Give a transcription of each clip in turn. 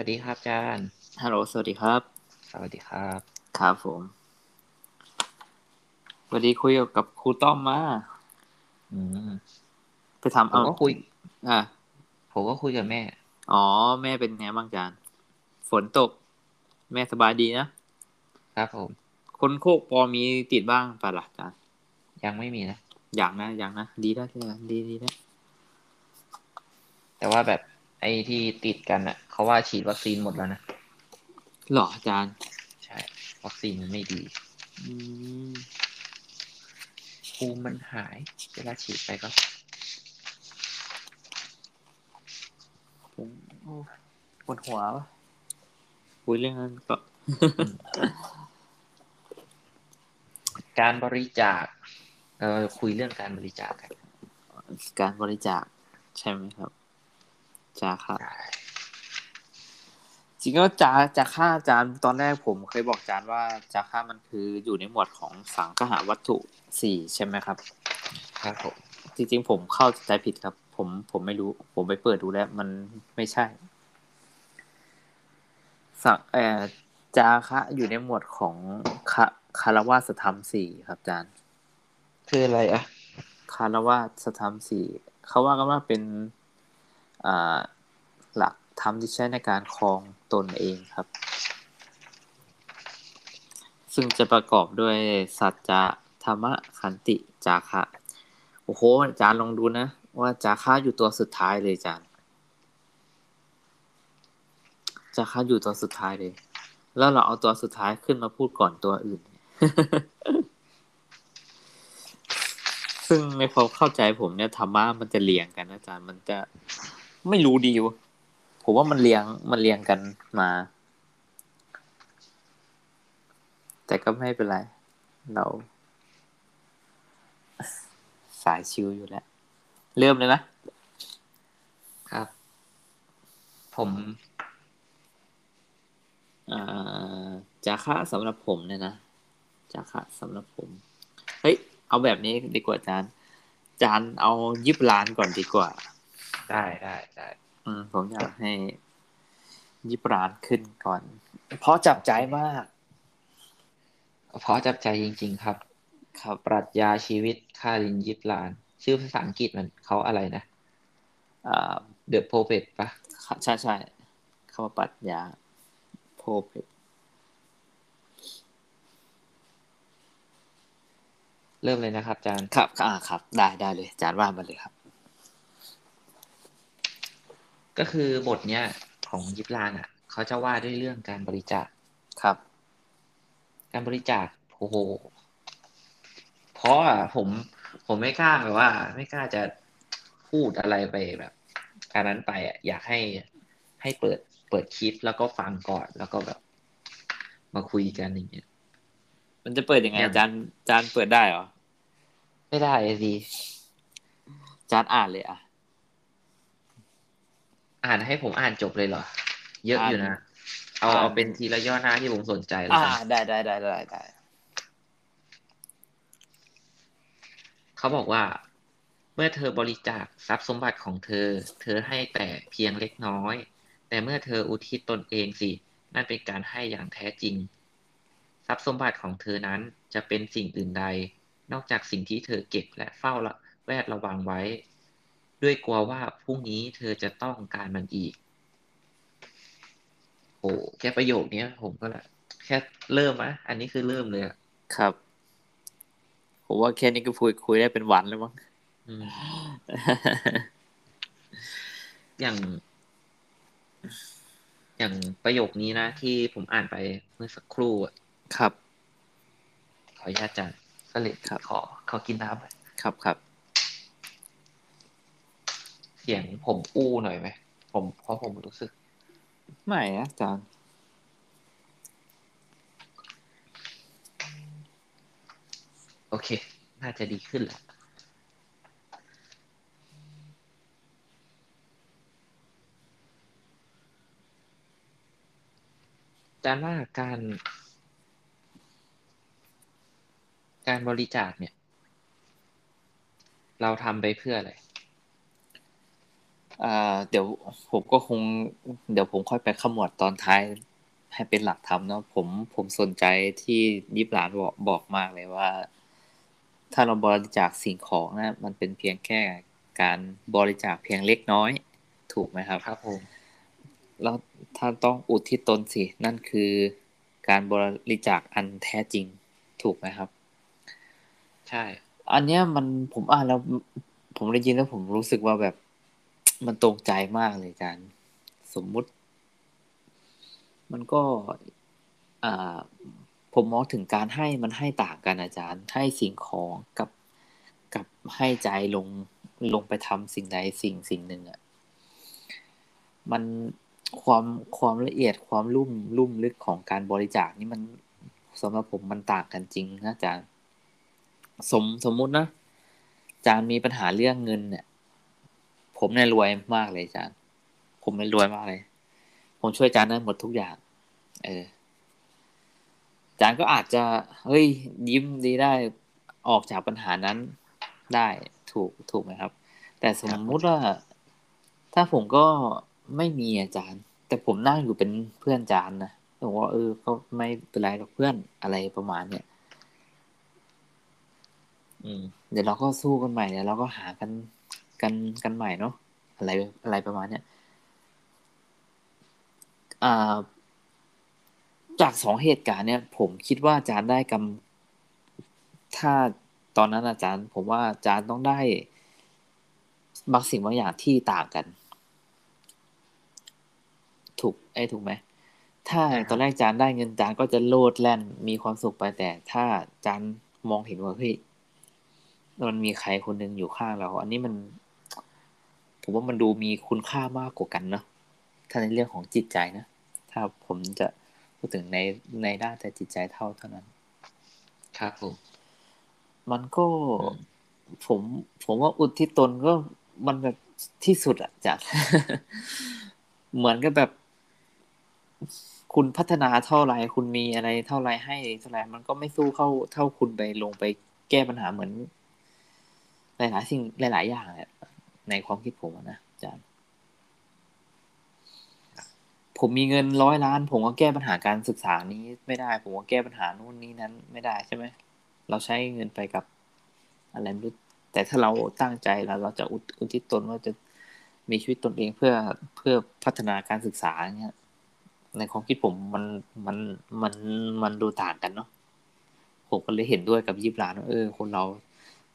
วัสดีครับอาจารย์ ฮัลโหล สวัสดีครับ สวัสดีครับ ครับผมวันนี้คุยกับครูต้อมมา อืม ไปทำผมเอาก็คุย อะผมก็คุยกับแม่ อ๋อ แม่เป็นไงบ้างจานฝนตก แม่สบายดีนะ ครับผม คนโคกพอมีติดบ้างปะล่ะจานยังไม่มีนะ อย่างนะ อย่างนะ ดีได้ที่ดีดีได้แต่ว่าแบบ ไอ้ที่ติดกันอะเขาว่าฉีดวัคซีนหมดแล้วนะหรอจานใช่ วัคซีนมันไม่ดีอืมภูมิมันหาย เวลาฉีดไปก็ผมโอ้ปวดหัววะคุยเรื่องนั้นก็การบริจาค เออคุยเรื่องการบริจาคกันการบริจาคใช่ไหมครับ จาค่ะจริงก็จาจาค่าจานตอนแรกผมเคยบอกจานว่าจาค่ามันคืออยู่ในหมวดของสังคหาวัตถุสี่ใช่ไหมครับครับผมจริงๆผมเข้าใจผิดครับ ผมผมไม่รู้ ผมไปเปิดดูแล้ว มันไม่ใช่ สังเอ่อจาคะอยู่ในหมวดของคาคารวาสธรรมสี่ครับจานคืออะไรอะคารวาสธรรมสี่เขาว่ากันว่าเป็นอ่า หลักธรรมที่ใช้ในการครองตนเองครับ ซึ่งจะประกอบด้วยสัจจะธรรมะขันติจาคะโอ้โหอาจารย์ลองดูนะ ว่าจาคะอยู่ตัวสุดท้ายเลยอาจารย์จาคะอยู่ตัวสุดท้ายเลย แล้วเราเอาตัวสุดท้ายขึ้นมาพูดก่อนตัวอื่น ซึ่งในความเข้าใจผมเนี่ยธรรมะมันจะเรียงกันนะอาจารย์มันจะ ไม่รู้ดีวะผมว่ามันเรียงมันเรียงกันมา แต่ก็ไม่เป็นไร เรา สายชิวอยู่แล้ว เริ่มเลยนะครับ ผมอ่าจาคะสำหรับผมเนี่ยนะจาคะสำหรับผม เฮ้ย เอาแบบนี้ดีกว่าจาน จานเอายิบล้านก่อนดีกว่า ได้ได้ได้อืมผมอยากให้ยิบร้านขึ้นก่อน เพราะจับใจมาก เพราะจับใจจริง ๆ ครับครับปรัชญาชีวิตคารินยิปลาน ชื่อภาษาอังกฤษมันเขาอะไรนะอ่า The Prophet ปะใช่ใช่คำว่าปรัชญาโพเพตเริ่มเลยนะครับอาจารย์ครับอ่าครับ ได้ได้เลยจานว่ามาเลยครับ ก็คือบทเนี้ยของยิปลานอะ เขาจะว่าด้วยเรื่องการบริจาคครับ การบริจาคโอ้โหเพราะอะผม ผมไม่กล้าแบบว่า ไม่กล้าจะพูดอะไรไปแบบการนั้นไปอะอยากให้ให้เปิดเปิดคลิปแล้วก็ฟังก่อนแล้วก็แบบ มาคุยกันอย่างเงี้ยมันจะเปิดยังไงยังจานจานเปิดได้เหรอ ไม่ได้สิจานอ่านเลยอะ อ่านให้ผมอ่านจบเลยเหรอ เยอะอยู่นะ เอาอ่านเอาเป็นทีละย่อหน้าที่ผมสนใจแล้วอ่ากันได้ได้ได้ได้ได้เขาบอกว่า เมื่อเธอบริจาคทรัพย์สมบัติของเธอ เธอให้แต่เพียงเล็กน้อย แต่เมื่อเธออุทิศตนเองสิ นั่นเป็นการให้อย่างแท้จริง ทรัพย์สมบัติของเธอนั้นจะเป็นสิ่งอื่นใด นอกจากสิ่งที่เธอเก็บและเฝ้าระแวดระวังไว้ ด้วยกลัวว่าพรุ่งนี้เธอจะต้องการมันอีก โอ้แค่ประโยคเนี้ยผมก็ละแค่เริ่มอะอันนี้คือเริ่มเลยอะครับ ผมว่าแค่นี้ก็คุยคุยได้เป็นวันแล้วมั้งอืมอย่าง อย่างประโยคนี้นะ ที่ผมอ่านไปเมื่อสักครู่อะครับ ขออนุญาตอาจารย์สลิดครับขอขอกินน้ำหน่อยครับครับเสียงผมอู้หน่อยไหมผมเพราะผมรู้สึก ไม่นะอาจารย์โอเค น่าจะดีขึ้นแหละอาจารย์ว่าการ การบริจาคเนี่ย เราทำไปเพื่ออะไรอ่า เดี๋ยวผมก็คง เดี๋ยวผมค่อยไปขมวดตอนท้ายให้เป็นหลักธรรมเนาะผมผมสนใจที่ยิบหลานบอกบอกมากเลยว่า ถ้าเราบริจาคสิ่งของนะ มันเป็นเพียงแค่การบริจาคเพียงเล็กน้อย ถูกไหมครับครับผมแล้วถ้าต้องอุทิศตนสิ นั่นคือการบริจาคอันแท้จริงถูกไหมครับ ใช่ อันเนี้ยมันผมอ่านแล้วผมได้ยินแล้วผมรู้สึกว่าแบบ มันตรงใจมากเลยอาจารย์สมมุติ มันก็อ่าผมมองถึงการให้มันให้ต่างกันอาจารย์ ให้สิ่งของกับกับให้ใจลงลงไปทำสิ่งใดสิ่งสิ่งหนึ่งอะ่ะมันความความละเอียดความลุ่มลุ่มลึกของการบริจาคนี่มันสำหรับผมมันต่างกันจริงนะอาจารย์ สมสมมุตินะอาจารย์มีปัญหาเรื่องเงินเนี่ย ผมเนี่ยรวยมากเลยอาจารย์ ผมเนี่ยรวยมากเลย ผมช่วยอาจารย์ได้หมดทุกอย่าง เอออาจารย์ก็อาจจะ เฮ้ย ยิ้มดีได้ออกจากปัญหานั้นได้ถูกถูกไหมครับ แต่สมมุติว่า ถ้าผมก็ไม่มีอาจารย์ แต่ผมนั่งอยู่เป็นเพื่อนอาจารย์นะผมว่าเออก็ไม่เป็นไรหรอกเพื่อนอะไรประมาณเนี้ยอืมเดี๋ยวเราก็สู้กันใหม่เดี๋ยวเราก็หากัน กันกันใหม่เนาะอะไรอะไรประมาณเนี้ยอ่าจากสองเหตุการณ์เนี่ยผมคิดว่าอาจารย์ได้กำถ้าตอนนั้นอาจารย์ ผมว่าอาจารย์ต้องได้บางสิ่งบางอย่างที่ต่างกัน ถูกไอ้ถูกไหมถ้าตอนแรกอาจารย์ได้เงินอาจารย์ก็จะโลดแล่นมีความสุขไปแต่ ถ้าอาจารย์มองเห็นว่าเฮ้ยมันมีใครคนหนึ่งอยู่ข้างเรา อันนี้มัน ผมว่ามันดูมีคุณค่ามากกว่ากันเนาะถ้าในเรื่องของจิตใจนะ ถ้าผมจะพูดถึงในในด้านแต่จิตใจเท่าเท่านั้น ครับผม มันก็ผม ผมว่าอุทิศตนก็มันแบบที่สุดอะจัดเหมือนกับแบบ คุณพัฒนาเท่าไรคุณมีอะไรเท่าไรให้เท่าไรมันก็ไม่สู้เข้าเท่าคุณไปลงไปแก้ปัญหาเหมือน หลายๆสิ่งหลาย ๆ อย่างแหละ ในความคิดผมนะอาจารย์ผมมีเงินร้อยล้าน ผมก็แก้ปัญหาการศึกษานี้ไม่ได้ ผมก็แก้ปัญหานู่นนี้นั้นไม่ได้ใช่ไหมเราใช้เงินไปกับอะไรไม่รู้แต่ถ้าเราตั้งใจแล้วเราจะอุทิศตนว่าจะมีชีวิตตนเองเพื่อเพื่อพัฒนาการศึกษาเงี้ยในความคิดผมมันมันมันมันดูต่างกันเนาะผมก็เลยเห็นด้วยกับยิบลานว่าเออ คนเรา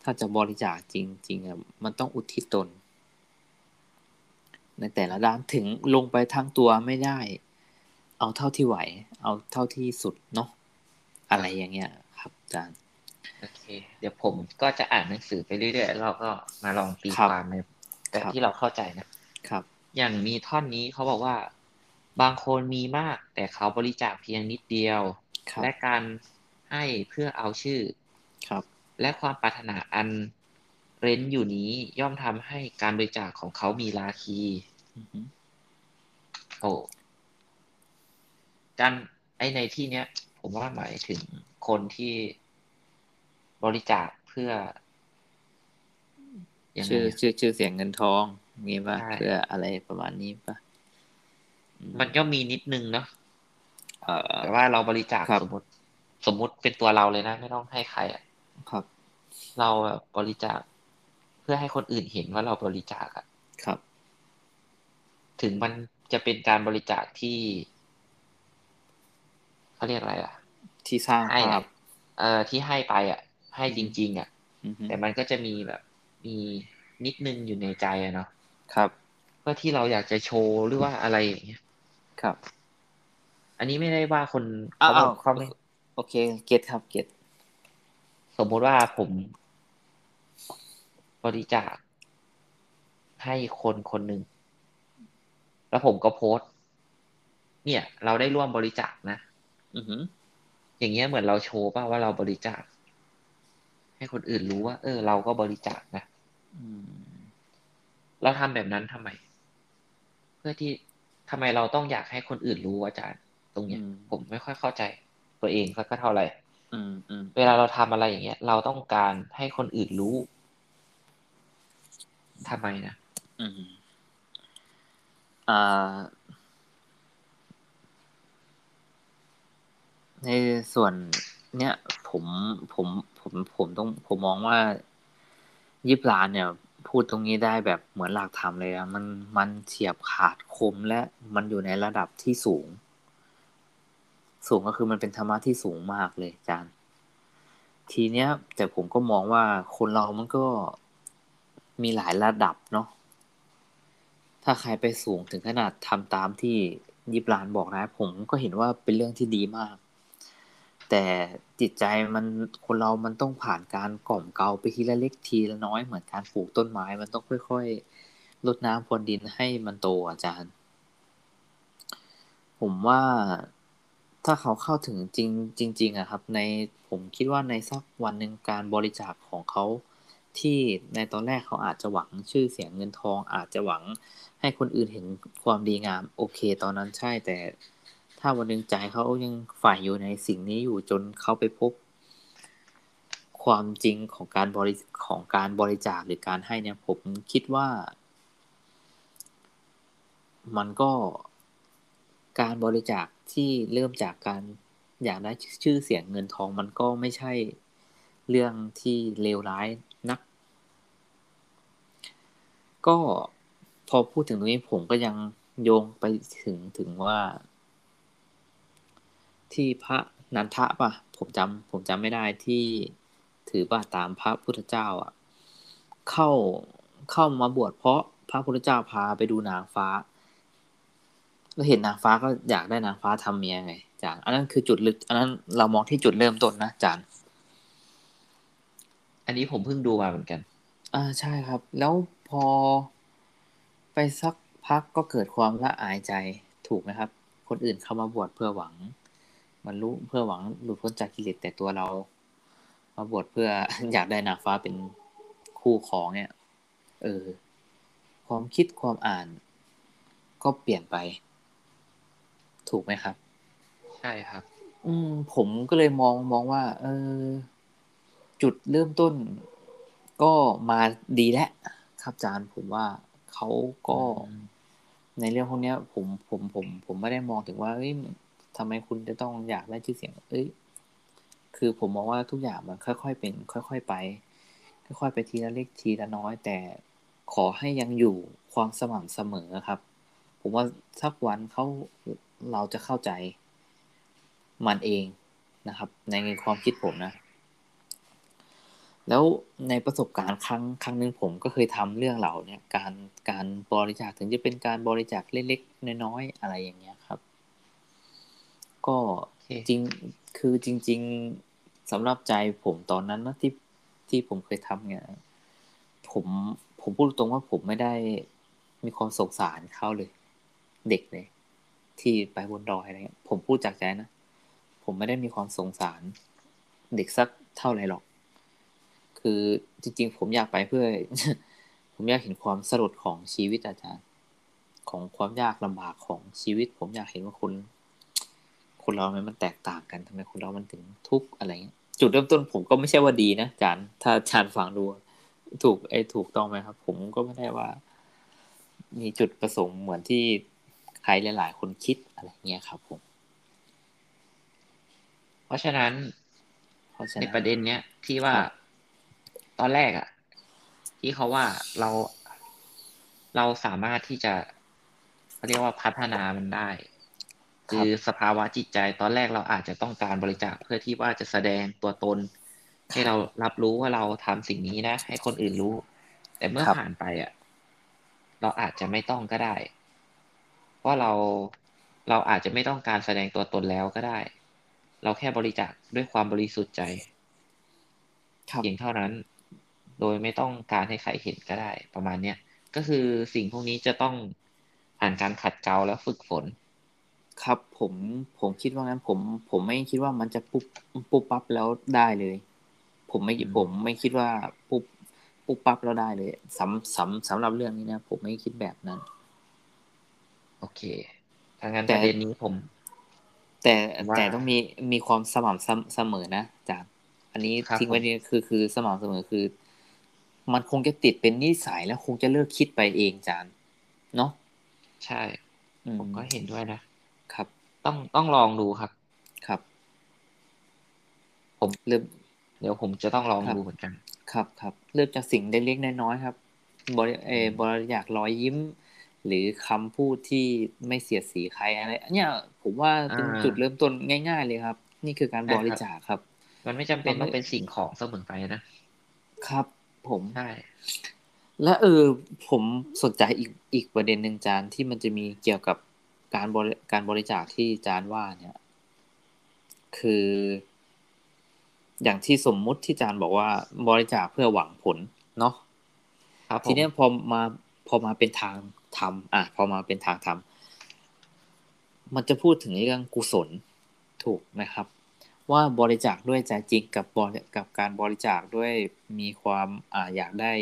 ถ้าจะบริจาคจริงๆอะมันต้องอุทิศตน ในแต่ละด้านถึงลงไปทั้งตัวไม่ได้ เอาเท่าที่ไหว เอาเท่าที่สุดเนาะอะไรอย่างเงี้ยครับอาจารย์โอเค เดี๋ยวผมก็จะอ่านหนังสือไปเรื่อยๆเราก็มาลองตีความในแต่ที่เราเข้าใจนะครับ อย่างมีท่อนนี้เขาบอกว่า บางคนมีมาก แต่เขาบริจาคเพียงนิดเดียว และการให้เพื่อเอาชื่อครับ และความปรารถนาอัน เร้นอยู่นี้ย่อมทำให้การบริจาคของเขามีราคีโอ้การไอในที่เนี้ย ผมว่าหมายถึงคนที่บริจาคเพื่อชื่อชื่อชื่อเสียงเงินทองงี้ป่ะเพื่ออะไรประมาณนี้ป่ะมันก็มีนิดนึงเนาะแต่ว่าเราบริจาคสมมติ สมมุติเป็นตัวเราเลยนะ ไม่ต้องให้ใครอะครับ เราบริจาค เพื่อให้คนอื่นเห็นว่าเราบริจาคอะครับ ถึงมันจะเป็นการบริจาคที่เขาเรียกอะไรอะ ที่สร้างภาพเอ่อที่ให้ไปอะ ให้จริง ๆ อะแต่มันก็จะมีแบบ มีนิดนึงอยู่ในใจอะเนาะครับเพื่อที่เราอยากจะโชว์หรือว่าอะไรอย่างเงี้ยครับ อันนี้ไม่ได้ว่าคนเขาเขาไม่โอเค เก็ตครับเก็ตสมมติว่าผม บริจาคให้คนคนหนึ่ง แล้วผมก็โพสต์ เนี่ย เราได้ร่วมบริจาคนะอือ อย่างเงี้ยเหมือนเราโชว์ป่ะว่าเราบริจาค ให้คนอื่นรู้ว่า เออ เราก็บริจาคนะเราทำแบบนั้นทำไม เพื่อที่ทำไมเราต้องอยากให้คนอื่นรู้อาจารย์ ตรงเนี้ย ผมไม่ค่อยเข้าใจ ตัวเองสักเท่าไหร่เวลาเราทำอะไรอย่างเงี้ย เราต้องการให้คนอื่นรู้ ทำไมนะอืมอ่า ในส่วน เนี้ยผมผมผมผมต้องผมมองว่ายิบลานเนี่ย พูดตรงนี้ได้แบบเหมือนหลักธรรมเลยอะมันมันเฉียบขาดคมและมันอยู่ในระดับที่สูง สูงก็คือมันเป็นธรรมะที่สูงมากเลยอาจารย์ทีเนี้ย แต่ผมก็มองว่าคนเรามันก็ มีหลายระดับเนาะถ้าใครไปสูงถึงขนาดทำตามที่ยิบลานบอกนะ ผมก็เห็นว่าเป็นเรื่องที่ดีมาก แต่จิตใจมันคนเรามันต้องผ่านการกล่อมเกลาไปทีละเล็กทีละน้อยเหมือนการปลูกต้นไม้ มันต้องค่อยๆลดน้ำพรวนดินให้มันโตอาจารย์ ผมว่าถ้าเขาเข้าถึงจริงจริงๆอะครับ ในผมคิดว่าในสักวันหนึ่งการบริจาคของเขา ที่ในตอนแรกเขาอาจจะหวังชื่อเสียงเงินทอง อาจจะหวังให้คนอื่นเห็นความดีงาม โอเค ตอนนั้นใช่แต่ถ้าวันหนึ่งใจเขายังฝ่ายอยู่ในสิ่งนี้อยู่จนเขาไปพบ ความจริงของการบริของการบริจาคหรือการให้เนี่ยผมคิดว่า มันก็การบริจาคที่เริ่มจากการอยากได้ชื่อเสียงเงินทองมันก็ไม่ใช่เรื่องที่เลวร้าย กก็พอพูดถึงตรงนี้ผมก็ยังโยงไปถึงถึงว่า ที่พระนันทะปะผมจำผมจำไม่ได้ที่ถือบาตามพระพุทธเจ้าอะ เข้าเข้ามาบวชเพราะพระพุทธเจ้าพาไปดูนางฟ้าแล้วเห็นนางฟ้าก็อยากได้นางฟ้าทำเมียไงจานอันนั้นคือจุดลึก อันนั้นเรามองที่จุดเริ่มต้นนะจานอันนี้ผมเพิ่งดูมาเหมือนกัน อ่าใช่ครับ แล้วพ อ ไปสักพักก็เกิดความละอายใจถูกไหมครับ คนอื่นเข้ามาบวชเพื่อหวังมันรู้เพื่อหวังหลุดพ้นจากกิเลสแต่ตัวเรา มาบวชเพื่ออยากได้นางฟ้าเป็นคู่ของเนี่ย เออ ความคิดความอ่านก็เปลี่ยนไป ถูกไหมครับ ใช่ครับ อืม ผมก็เลยมองมองว่า เออ จุดเริ่มต้นก็มาดีแล้ว ครับอาจารย์ผมว่าเขาก็ในเรื่องพวกนี้ผมผมผม ผมไม่ได้มองถึงว่าเอ้ยทำไมคุณจะต้องอยากได้ชื่อเสียง เอ้ย คือผมมองว่าทุกอย่างมันค่อย ๆ เป็น ค่อย ๆ ไป ค่อยๆไปทีละเล็กทีละน้อย แต่ขอให้ยังอยู่ความสม่ำเสมอครับ ผมว่าสักวันเขาเราจะเข้าใจมันเองนะครับ ในความคิดผมนะ แล้วในประสบการณ์ครั้งครั้งหนึ่งผมก็เคยทำเรื่องเหล่านี้การการบริจาคถึงจะเป็นการบริจาคเล็กๆน้อยๆอะไรอย่างเงี้ยครับ ก็จริงคือจริง ๆสำหรับใจผมตอนนั้นนะที่ที่ผมเคยทำเนี่ยผมผมพูดตรงว่าผมไม่ได้มีความสงสารเขาเลย เด็กเลย ที่ไปบนดอยอะไรเงี้ยผมพูดจากใจนะผมไม่ได้มีความสงสาร เด็กสักเท่าไหร่หรอก คือจริง ๆ ผมอยากไปเพื่อ ผมอยากเห็นความสลดของชีวิตอาจารย์ ของความยากลำบากของชีวิต ผมอยากเห็นว่าคนคนเรามันแตกต่างกันทำไมคนเรามันถึงทุกข์อะไรเงี้ยจุดเริ่มต้นผมก็ไม่ใช่ว่าดีนะอาจารย์ ถ้าอาจารย์ฟังดู ถูกไอ้ถูกต้องไหมครับ ผมก็ไม่ได้ว่า มีจุดประสงค์เหมือนที่ใครหลาย ๆ คนคิดอะไรเงี้ยครับ ผม เพราะฉะนั้นในประเด็นเนี้ยที่ว่า ตอนแรกอะที่เขาว่าเราเราสามารถที่จะเรียกว่าพัฒนามันได้ คือสภาวะจิตใจ ตอนแรกเราอาจจะต้องการบริจาคเพื่อที่ว่าจะแสดงตัวตน ให้เรารับรู้ว่าเราทำสิ่งนี้นะ ให้คนอื่นรู้ แต่เมื่อผ่านไปอะ เราอาจจะไม่ต้องก็ได้ เพราะเราเราอาจจะไม่ต้องการแสดงตัวตนแล้วก็ได้ เราแค่บริจาคด้วยความบริสุทธิ์ใจเพียงเท่านั้น โดยไม่ต้องการให้ใครเห็นก็ได้ประมาณเนี้ยก็คือสิ่งพวกนี้จะต้องผ่านการขัดเกลาแล้วฝึกฝน ครับผมผมคิดว่างั้นผมผมไม่คิดว่ามันจะปุ๊บปุ๊บปั๊บแล้วได้เลย ผมไม่ผมไม่คิดว่าปุ๊บปุ๊บปั๊บแล้วได้เลยสำสำสำหรับเรื่องนี้นะผมไม่คิดแบบนั้น โอเคถ้างั้นประเด็นนี้ผม แต่แต่ต้องมีมีความสม่ำเสมอนะจากอันนี้ทิ้งไว้นี่คือคือสม่ำเสมอคือ มันคงจะติดเป็นนิสัยแล้วคงจะเลิกคิดไปเองจานเนาะใช่ผมก็เห็นด้วยนะครับ ต้องต้องลองดูครับ ครับ ผมเริ่มเดี๋ยวผมจะต้องลองดูเหมือนกัน ครับครับเริ่มจากสิ่งเล็กๆน้อยๆครับ บริเอบริจาครอยยิ้ม หรือคำพูดที่ไม่เสียดสีใครอะไรเนี่ยผมว่าเป็นจุดเริ่มต้นง่าย ๆ เลยครับ นี่คือการบริจาคครับ มันไม่จำเป็นต้องเป็นสิ่งของเสมอไปนะครับ ผมใช่และเออผมสนใจอีกอีกประเด็นหนึ่งจานที่มันจะมีเกี่ยวกับการบริการบริจาคที่จานว่าเนี่ย คือ อย่างที่สมมุติที่จานบอกว่าบริจาคเพื่อหวังผลเนาะทีนี้พอมาพอมาเป็นทางทำอะพอมาเป็นทางทำมันจะพูดถึงเรื่องกุศลถูกไหมครับ ว่าบริจาคด้วยใจจริงกับบริกับการบริจาคด้วยมีความอ่าอยากได้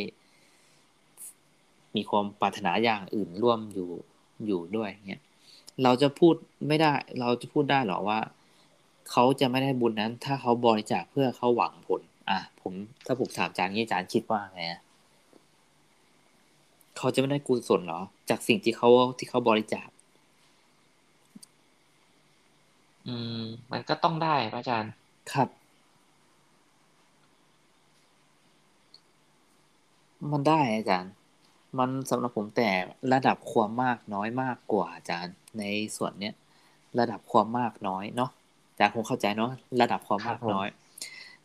มีความปรารถนาอย่างอื่นร่วมอยู่อยู่ด้วยเนี่ยเราจะพูดไม่ได้ เราจะพูดได้หรอว่าเขาจะไม่ได้บุญนั้น ถ้าเขาบริจาคเพื่อเขาหวังผล อะผมถ้าผมถามจานนี้จานคิดว่าไงเขาจะไม่ได้กุศลหรอ จากสิ่งที่เขาที่เขาบริจาค อืม มันก็ต้องได้พระอาจารย์ ครับ มันได้อาจารย์ มันสำหรับผมแต่ระดับความมากน้อยมากกว่าอาจารย์ ในส่วนเนี้ยระดับความมากน้อยเนาะอาจารย์คงเข้าใจเนาะระดับความมากน้อย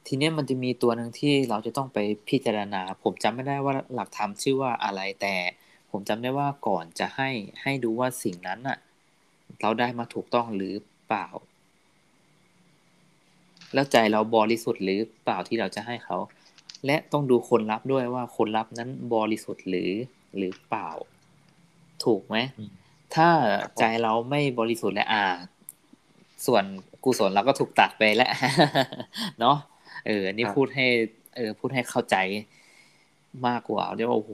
ทีนี้มันจะมีตัวหนึ่งที่เราจะต้องไปพิจารณา ผมจำไม่ได้ว่าหลักธรรมชื่อว่าอะไรแต่ผมจำได้ว่าก่อนจะให้ให้ดูว่าสิ่งนั้นอะเราได้มาถูกต้องหรือ เปล่า แล้วใจเราบริสุทธิ์หรือเปล่าที่เราจะให้เขา และต้องดูคนรับด้วยว่าคนรับนั้นบริสุทธิ์หรือหรือเปล่า ถูกไหม ถ้าใจเราไม่บริสุทธิ์และอ่า ส่วนกุศลเราก็ถูกตัดไปแล้วเนาะเอออันนี้พูดให้ เออ พูดให้เข้าใจมากกว่าเรียกว่าโอ้โห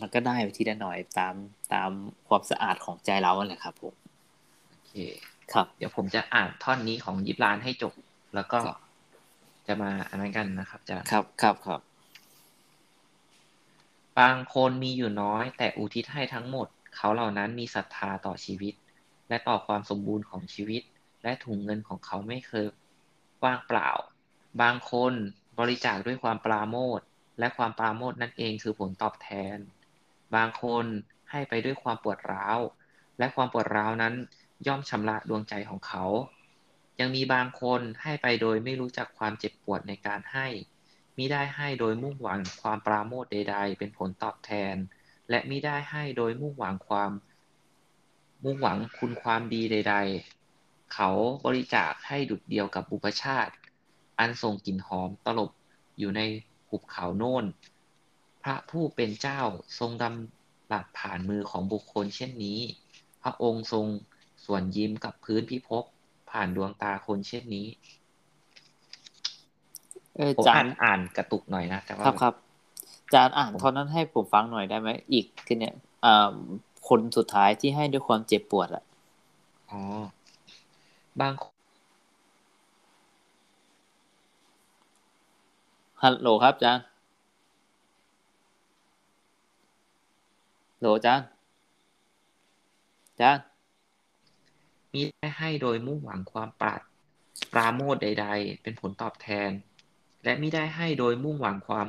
มันก็ได้ไปทีละหน่อยตามตามความสะอาดของใจเราแหละครับผมโอเค ครับ เดี๋ยวผมจะอ่านท่อนนี้ของยิบลานให้จบ แล้วก็จะมาอันนั้นกันนะครับจะครับครับครับบางคนมีอยู่น้อย แต่อุทิศให้ทั้งหมด เขาเหล่านั้นมีศรัทธาต่อชีวิต และต่อความสมบูรณ์ของชีวิต และถุงเงินของเขาไม่เคยว่างเปล่า บางคนบริจาคด้วยความปราโมทและความปราโมทนั่นเองคือผลตอบแทน บางคนให้ไปด้วยความปวดร้าว และความปวดร้าวนั้น ย่อมชำระดวงใจของเขา ยังมีบางคนให้ไปโดยไม่รู้จักความเจ็บปวดในการให้มิได้ให้โดยมุ่งหวังความปราโมทใด ๆ เป็นผลตอบแทน และมิได้ให้โดยมุ่งหวังความ มุ่งหวังคุณความดีใด ๆ เขาบริจาคให้ดุดเดียวกับบุพชาติ อันส่งกลิ่นหอมตลบอยู่ในหุบเขาโน่น พระผู้เป็นเจ้าทรงดำหลัดผ่านมือของบุคคลเช่นนี้ พระองค์ทรง ส่วนยิ้มกับพื้นพิภพผ่านดวงตาคนเช่นนี้ผมอ่านอ่านกระตุกหน่อยนะแต่ว่าครับครับจานอ่านเท่านั้นให้ผมฟังหน่อยได้ไหมอีกคือเนี่ยอ่าคนสุดท้ายที่ให้ด้วยความเจ็บปวดอะอ๋อบางฮัลโหลครับจานโหลจานจาน มีได้ให้โดยมุ่งหวังความปราดปราโมทใด ๆ เป็นผลตอบแทน และม่ได้ให้โดยมุ่งหวังความ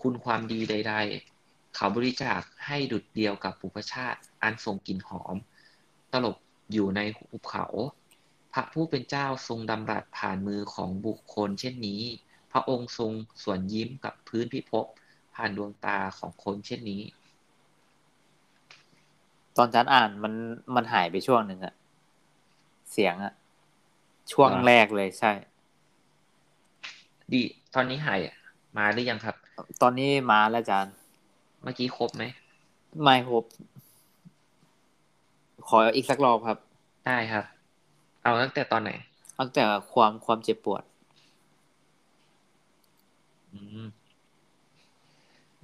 คุณความดีใด ๆ เขาบริจาคให้ดุดเดียวกับปุพชาติ อันทรงกลิ่นหอม ตลบอยู่ในหุบเขา พระผู้เป็นเจ้าทรงดำรัสผ่านมือของบุคคล เช่นนี้ พระองค์ทรงส่วนยิ้มกับพื้นพิภพผ่านดวงตาของคนเช่นนี้ ตอนฉันอ่านมันมันหายไปช่วงหนึ่งอะ เสียงอะช่วงแรกเลยใช่ ดี ตอนนี้หายมาหรือยังครับ ตอนนี้มาแล้วอาจารย์ เมื่อกี้ครบไหมไม่ครบขออีกสักรอบครับ ได้ครับ เอาตั้งแต่ตอนไหนตั้งแต่ความความเจ็บปวด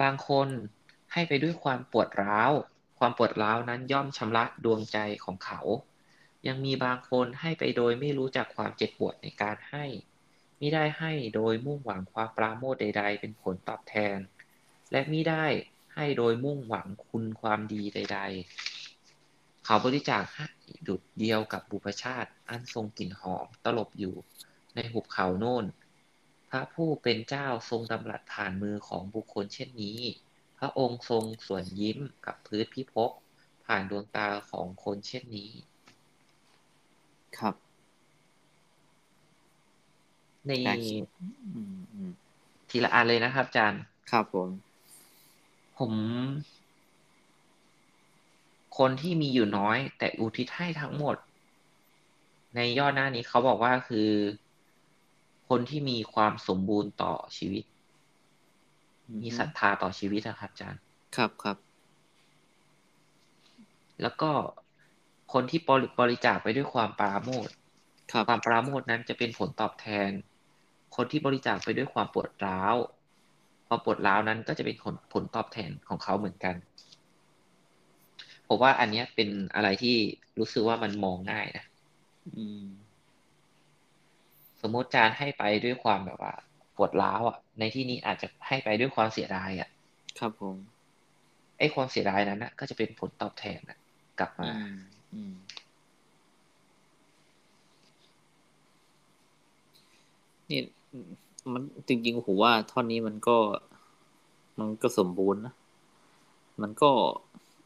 บางคนให้ไปด้วยความปวดร้าว ความปวดร้าวนั้นย่อมชำระดวงใจของเขา ยังมีบางคนให้ไปโดยไม่รู้จักความเจ็บปวดในการให้มิได้ให้โดยมุ่งหวังความปราโมทใด ๆ เป็นผลตอบแทน และมิได้ให้โดยมุ่งหวังคุณความดีใดเขาบริจาคให้ดุดเดียวกับบุพชาติ อันทรงกลิ่นหอมตลบอยู่ ในหุบเขาโน่น พระผู้เป็นเจ้าทรงดำรัสผ่านมือของบุคคลเช่นนี้ พระองค์ทรงสวนยิ้มกับพื้นพิภพผ่านดวงตาของคนเช่นนี้ ครับ ในได้คิดอืมอืมทีละอันเลยนะครับอาจารย์ ครับผม ผม คนที่มีอยู่น้อย แต่อุทิศให้ทั้งหมด ในย่อหน้านี้เขาบอกว่าคือ คนที่มีความสมบูรณ์ต่อชีวิต มีศรัทธาต่อชีวิตนะครับอาจารย์ ครับครับ แล้วก็ คนที่บริบริจาคไปด้วยความปราโมทย์ครับความปราโมทย์นั้นจะเป็นผลตอบแทน คนที่บริจาคไปด้วยความปวดร้าว ความปวดร้าวนั้นก็จะเป็นผลผลตอบแทนของเขาเหมือนกันผมว่าอันเนี้ยเป็นอะไรที่รู้สึกว่ามันมองง่ายนะอืมสมมติจารย์ให้ไปด้วยความแบบว่าปวดร้าวอะ ในที่นี้อาจจะให้ไปด้วยความเสียดายอะ ครับผม ไอ้ความเสียดายนั้นนะก็จะเป็นผลตอบแทนนะกลับมาอืมอืม นี่มันจริงๆผมว่าท่อนนี้มันก็ มันก็สมบูรณ์นะ มันก็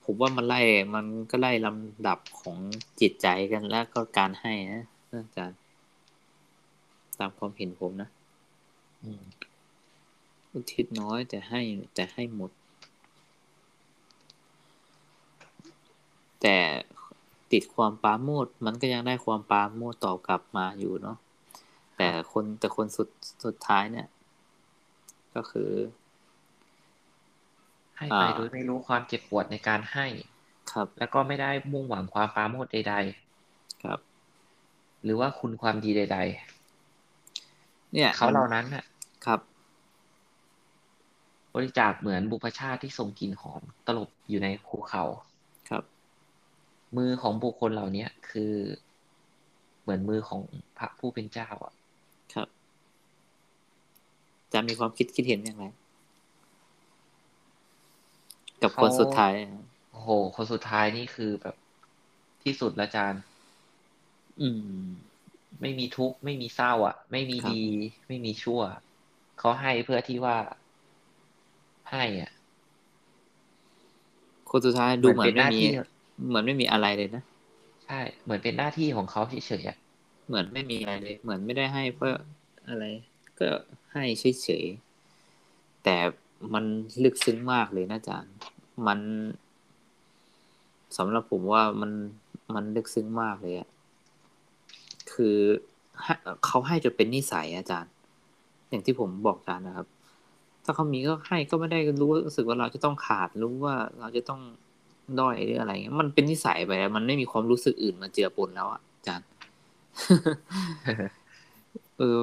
ผมว่ามันไล่ มันก็ไล่ลำดับของจิตใจกันแล้วก็การให้นะอาจารย์ตามความเห็นผมนะอืมอุทิศน้อยแต่ให้แต่ให้หมด แต่ ติดความปราโมทย์มันก็ยังได้ความปราโมทย์ตอบกลับมาอยู่เนาะแต่คนแต่คนสุดสุดท้ายเนี่ย ก็คือ ให้ไปอ่าโดยไม่รู้ความเจ็บปวดในการให้ ครับ แล้วก็ไม่ได้มุ่งหวังความปราโมทย์ใดครับๆหรือว่าคุณความดีใดเนี่ยๆเขาเหล่านั้นน่ะ ครับ บริจาคเหมือนบุพชาติที่ทรงกลิ่นหอมตลบอยู่ในภูเขาครับ มือของบุคคลเหล่าเนี้ยคือ เหมือนมือของพระผู้เป็นเจ้าอะ ครับจะมีความคิดคิดเห็นอย่างไร กับคนเขาสุดท้ายโอ้โห คนสุดท้ายนี่คือแบบที่สุดละจารย์อืม ไม่มีทุกข์ไม่มีเศร้า อะ ไม่มีครับดี ไม่มีชั่ว เขาให้เพื่อที่ว่าให้อะ คนสุดท้ายดูเหมือนเป็นหไม่น้ามีที่ เหมือนไม่มีอะไรเลยนะใช่ เหมือนเป็นหน้าที่ของเขาเฉยๆอะเหมือนไม่มีอะไรเลย เหมือนไม่ได้ให้เพื่ออะไร ก็ให้เฉยๆแต่มันลึกซึ้งมากเลยนะอาจารย์ มันสำหรับผมว่ามันมันลึกซึ้งมากเลยอะคือให้เขาให้จนเป็นนิสัยอาจารย์ อย่างที่ผมบอกอาจารย์นะครับ ถ้าเขามีก็ให้ก็ไม่ได้รู้รู้สึกว่าเราจะต้องขาดรู้ว่าเราจะต้อง ด้อยหรืออะไรเงี้ยมันเป็นนิสัยไปแล้ว มันไม่มีความรู้สึกอื่นมาเจือปนแล้วอะอาจารย์เออ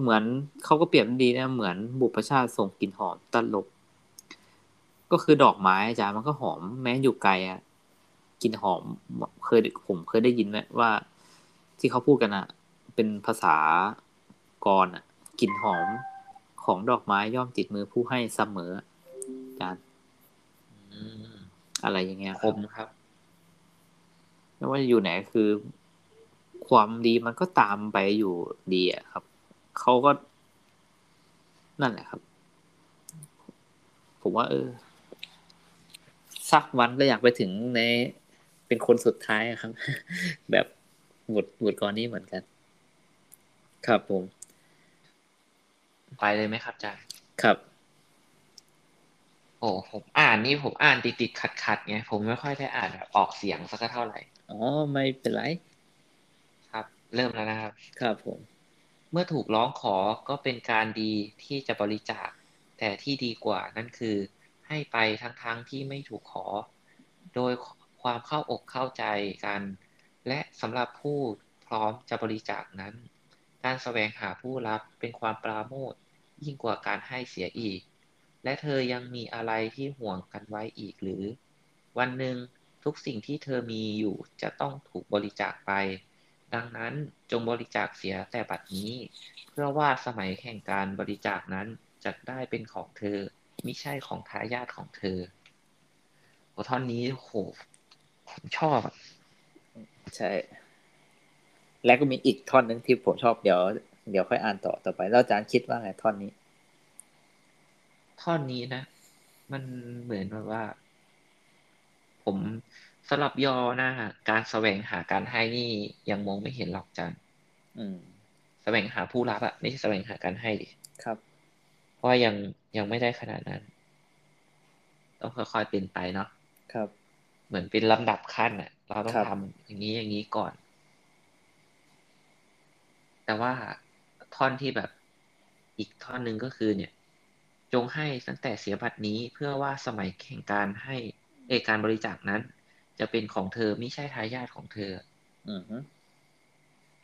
เหมือนเขาก็เปรียบดีนะเหมือนบุพชาติส่งกลิ่นหอมตลบก็คือดอกไม้อาจารย์มันก็หอมแม้อยู่ไกลอะกลิ่นหอมเคยผมเคยได้ยินไหมว่า ที่เขาพูดกันอะเป็นภาษากรอะกลิ่นหอมของดอกไม้ย่อมติดมือผู้ให้เสมออาจารย์ อืมอะไรอย่างเงี้ยคมครับ ไม่ว่าจะอยู่ไหนคือ ความดีมันก็ตามไปอยู่ดีอะครับ เขาก็นั่นแหละครับ ผมว่า เออ สักวันก็อยากไปถึงในเป็นคนสุดท้ายอะครับ แบบบทบทกรนี้เหมือนกัน ครับผม ไปเลยไหมครับอาจารย์ครับ โอ้ผมอ่านนี่ผมอ่านติดติดขัดขัดๆไงผมไม่ค่อยได้อ่านแบบออกเสียงสักเท่าไหร่อ๋อไม่เป็นไร ครับ เริ่มแล้วนะครับ ครับผม เมื่อถูกร้องขอก็เป็นการดีที่จะบริจาค แต่ที่ดีกว่านั่นคือ ให้ไปทั้งๆทที่ไม่ถูกขอ โดยความเข้าอกเข้าใจกัน และสำหรับผู้พร้อมจะบริจาคนั้น การแสวงหาผู้รับเป็นความปราโมทย์ยิ่งกว่าการให้เสียอีก และเธอยังมีอะไรที่ห่วงกันไว้อีกหรือ วันหนึ่งทุกสิ่งที่เธอมีอยู่จะต้องถูกบริจาคไป ดังนั้นจงบริจาคเสียแต่บัดนี้ เพื่อว่าสมัยแห่งการบริจาคนั้นจะได้เป็นของเธอมิใช่ของทายาทของเธอโอ้ท่อนนี้โหผมชอบ ใช่ แล้วก็มีอีกท่อนหนึ่งที่ผมชอบเดี๋ยว เดี๋ยวค่อยอ่านต่อต่อไป แล้วอาจารย์คิดว่าไงท่อนนี้ ท่อนนี้นะ มันเหมือนแบบว่า ผมสำหรับยอนะการแสวงหาการให้นี่ยังมองไม่เห็นหรอกจันอืมแสวงหาผู้รับอะไม่ใช่แสวงหาการให้ดิครับ เพราะว่ายังยังไม่ได้ขนาดนั้น ต้องค่อยๆเป็นไปเนาะครับ เหมือนเป็นลำดับขั้นอะเราต้องครับทำอย่างนี้อย่างนี้ก่อน แต่ว่าท่อนที่แบบอีกท่อนหนึ่งก็คือเนี่ย จงให้ตั้งแต่เสียบัตรนี้เพื่อว่าสมัยแห่งการให้เอกการบริจาคนั้น จะเป็นของเธอไม่ใช่ทายาทของเธอ อืมฮึ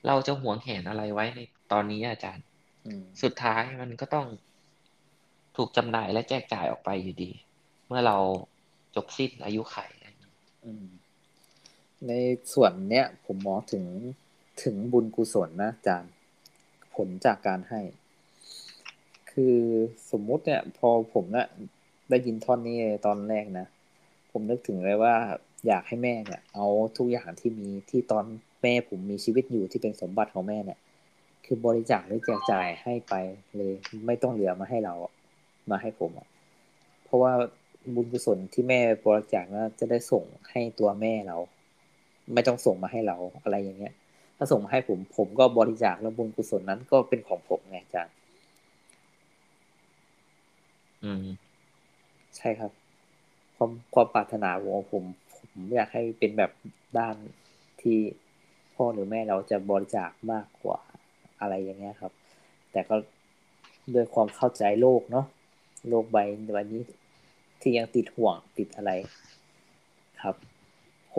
เราจะหวงแหนอะไรไว้ในตอนนี้อาจารย์อืมสุดท้ายมันก็ต้องถูกจำหน่ายและแจกจ่ายออกไปอยู่ดี เมื่อเราจบสิ้นอายุไขอะไรอย่างนี้อืมในส่วนเนี้ยผมมองถึงถึงบุญกุศลนะอาจารย์ ผลจากการให้ คือสมมุติเนี่ย พอผมนะได้ยินท่อนนี้ตอนแรกนะ ผมนึกถึงเลยว่า อยากให้แม่เนี่ย เอาทุกอย่างที่มีที่ตอนแม่ผมมีชีวิตอยู่ที่เป็นสมบัติของแม่เนี่ย คือบริจาคหรือแจกจ่ายให้ไปเลย ไม่ต้องเหลือมาให้เรามาให้ผมอะเพราะว่าบุญกุศลที่แม่บริจาคนะจะได้ส่งให้ตัวแม่เรา ไม่ต้องส่งมาให้เราอะไรอย่างเงี้ย ถ้าส่งมาให้ผม ผมก็บริจาคแล้วบุญกุศลนั้นก็เป็นของผมไงอาจารย์ อืม ใช่ครับ ความความปรารถนาของผม ผมอยากให้เป็นแบบด้านที่พ่อหรือแม่เราจะบริจาคมากกว่าอะไรอย่างเงี้ยครับ แต่ก็ด้วยความเข้าใจโลกเนาะโลกใบใบนี้ที่ยังติดห่วงติดอะไร ครับโห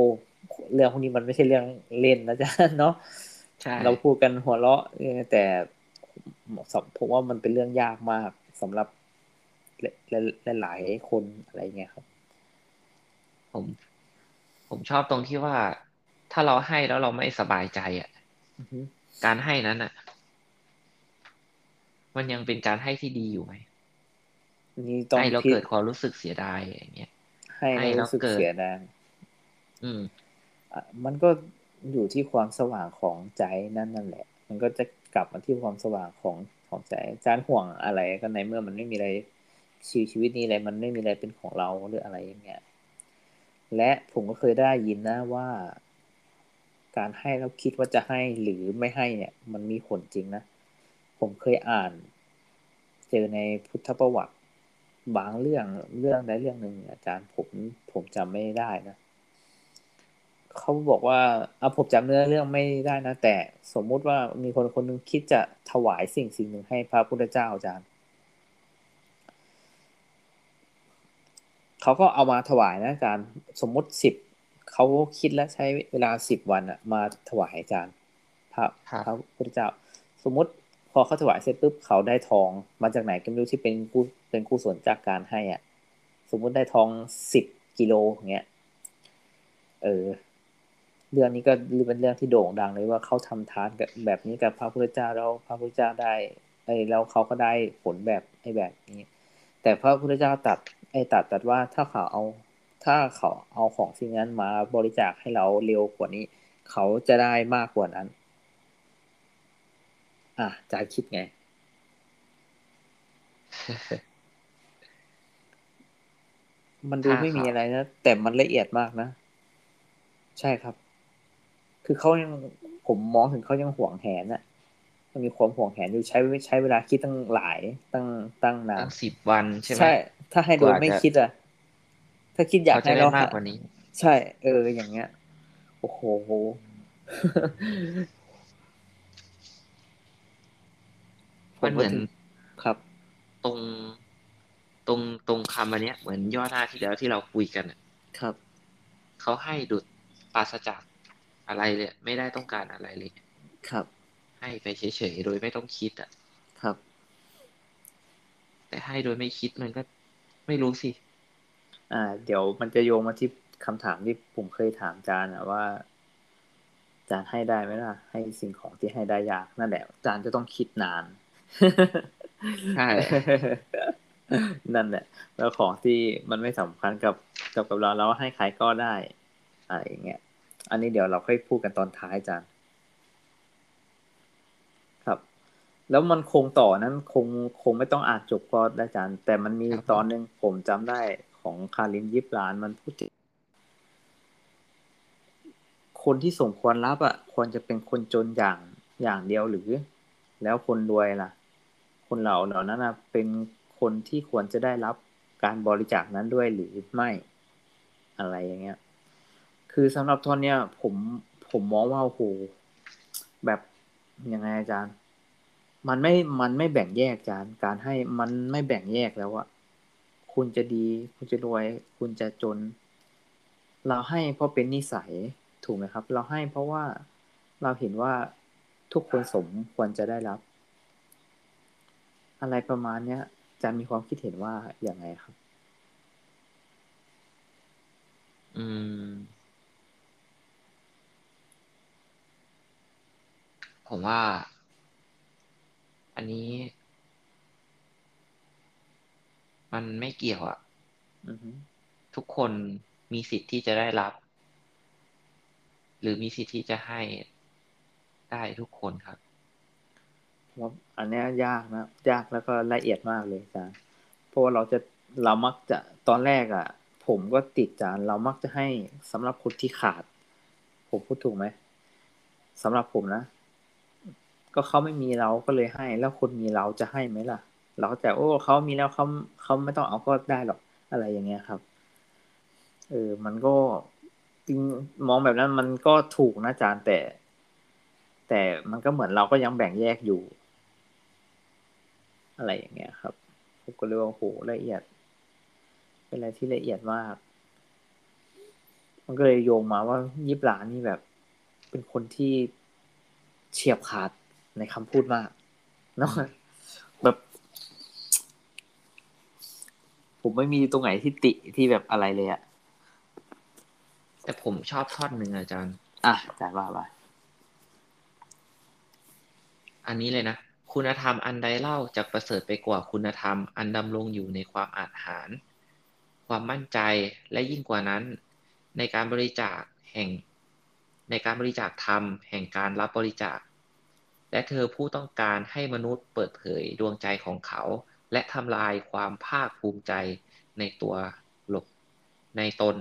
เรื่องพวกนี้มันไม่ใช่เรื่องเล่นนะจ๊ะเนาะใช่เราพูดกันหัวเราะเออแต่สำผมว่ามันเป็นเรื่องยากมากสำหรับ หลายหลายๆคนอะไรเงี้ยครับ ผม ผมชอบตรงที่ว่าถ้าเราให้แล้วเราไม่สบายใจอะอือฮึการให้นั้นอะ มันยังเป็นการให้ที่ดีอยู่ไหมนี่ต้องให้แล้วพิเกิดความรู้สึกเสียดายอย่างเงี้ยให้ให้แล้วแล้วรู้สึกเกิดเสียดายอืมอะมันก็อยู่ที่ความสว่างของใจนั่นนั่นแหละ มันก็จะกลับมาที่ความสว่างของของใจอาจารย์ห่วงอะไรก็ในเมื่อมันไม่มีอะไร ชีชีวิตนี้อะไรมันไม่มีอะไรเป็นของเราหรืออะไรอย่างเงี้ยและผมก็เคยได้ยินนะว่า การให้แล้วคิดว่าจะให้หรือไม่ให้เนี่ย มันมีผลจริงนะ ผมเคยอ่าน เจอในพุทธประวัติบางเรื่องเรื่องใดเรื่องหนึ่งอาจารย์ผมผมจำไม่ได้นะเขาบอกว่าเอาผมจำเนื้อเรื่องไม่ได้นะแต่สมมุติว่ามีคนคนหนึงคิดจะถวายสิ่งสิ่งหนึ่งให้พระพุทธเจ้าอาจารย์ เขาก็เอามาถวายนะอาจารย์ สมมุติสิบเขาคิดและใช้เวลาสิบวันอะมาถวายอาจารย์พระครับพระพุทธเจ้า สมมุติพอเขาถวายเสร็จปุ๊บเขาได้ทองมาจากไหนก็ไม่รู้ที่เป็นกุเป็นกุศลจากการให้อะ สมมุติได้ทองสิบกิโลอย่างเงี้ย เออ เรื่องนี้ก็เป็นเรื่องที่โด่งดังเลยว่าเขาทำทานกับแบบนี้กับพระพุทธเจ้าแล้วพระพุทธเจ้าได้ไอ้ยแล้วเขาก็ได้ผลแบบไอ้แบบนี้ แต่พระพุทธเจ้าตัด ไอ้ตัดตัดว่าถ้าเขาเอา ถ้าเขาเอาของสิ่งนั้นมาบริจาคให้เราเร็วกว่านี้ เขาจะได้มากกว่านั้น อะจายคิดไง มันดูถ้าไม่มีเขาอะไรนะ แต่มันละเอียดมากนะ ใช่ครับ คือเขายังผมมองถึงเขายังห่วงแหนอะ มันมีความห่วงแหนอยู่ใช้ใช้เวลาคิดตั้งหลายตั้งตั้งนาตั้นงสิบวันใช่ไหมใช่ถ้าให้โดยกว่าจะไม่คิดอะถ้าคิดอยากเขาจะให้ได้เรามากกว่านี้ ใช่ เออ อย่างเงี้ย โอ้โหมันเหมือนผก็ถึงครับ ตรงตรงตรงคำอันเนี้ยเหมือนย่อหน้าที่แล้วที่เราคุยกันอะครับเขาให้ดุดปราศจากอะไรเลยไม่ได้ต้องการอะไรเลย ครับ ให้ไปเฉยๆโดยไม่ต้องคิดอะ ครับ แต่ให้โดยไม่คิดมันก็ไม่รู้สิ อ่า เดี๋ยวมันจะโยงมาที่คำถามที่ผมเคยถามจานอะว่าจานให้ได้ไหมล่ะ ให้สิ่งของที่ให้ได้ยากนั่นแหละจานจะต้องคิดนานใช่นั่นแหละ แล้วของที่มันไม่สำคัญกับกับกับเราเราให้ใครก็ได้อะไรอย่างเงี้ยอันนี้เดี๋ยวเราค่อยพูดกันตอนท้ายอาจารย์ครับ แล้วมันคงต่อนั้นคงคงไม่ต้องอ่านจบก็ได้อาจารย์ แต่มันมีตอนหนึ่งผมจำได้ของคารินยิบลานมันพูดถึงคนที่สมควรรับอะ ควรจะเป็นคนจนอย่างอย่างเดียวหรือ แล้วคนรวยล่ะ คนเหล่าเหล่านั้นนะเป็นคนที่ควรจะได้รับการบริจาคนั้นด้วยหรือไม่อะไรอย่างเงี้ย คือสำหรับท่อนเนี้ยผมผมมองว่าโอ้โหแบบยังไงอาจารย์ มันไม่มันไม่แบ่งแยกอาจารการให้มันไม่แบ่งแยกแล้วอะคุณจะดี คุณจะรวย คุณจะจน เราให้เพราะเป็นนิสัยถูกไหมครับ เราให้เพราะว่าเราเห็นว่าทุกคนสมควรจะได้รับ อะไรประมาณเนี้ยจะมีความคิดเห็นว่าอย่างไงครับ อืม ผมว่า อันนี้ มันไม่เกี่ยวอะอือฮึทุกคนมีสิทธิ์ที่จะได้รับ หรือมีสิทธิ์ที่จะให้ได้ทุกคนครับผมว่าอันเนี้ยยากนะ ยากแล้วก็ละเอียดมากเลยอาจารย์เพราะว่าเราจะเรามักจะตอนแรกอะ่ะ ผมก็ติดอาจารย์เรามักจะให้สำหรับคนที่ขาด ผมพูดถูกไหมสำหรับผมนะ ก็เขาไม่มีเราก็เลยให้ แล้วคนมีเราจะให้ไหมล่ะ เราก็จะโอ้เขามีแล้วเขาเขาไม่ต้องเอาก็ได้หรอกอะไรอย่างเงี้ยครับ เออ มันก็จริงมองแบบนั้นมันก็ถูกนะอาจารย์แต่ แต่มันก็เหมือนเราก็ยังแบ่งแยกอยู่ อะไรอย่างเงี้ยครับผมก็เลยว่าโอ้โหละเอียด เป็นอะไรที่ละเอียดมาก มันก็เลยโยงมาว่ายิบหลานนี่แบบ เป็นคนที่เฉียบขาด ในคำพูดมากเนาะแบบ ผมไม่มีตรงไหนที่ติที่แบบอะไรเลยอะแต่ผมชอบท่อนหนึ่งอาจารย์ อะอาจารย์ว่าว่าอันนี้เลยนะ คุณธรรมอันใดเล่าจะประเสริฐไปกว่าคุณธรรม อันดำรงอยู่ในความอาจหาร ความมั่นใจและยิ่งกว่านั้น ในการบริจาคแห่ง ในการบริจาคธรรมแห่งการรับบริจาค และเธอผู้ต้องการให้มนุษย์เปิดเผยดวงใจของเขา และทำลายความภาคภูมิใจในตัวหลบในตน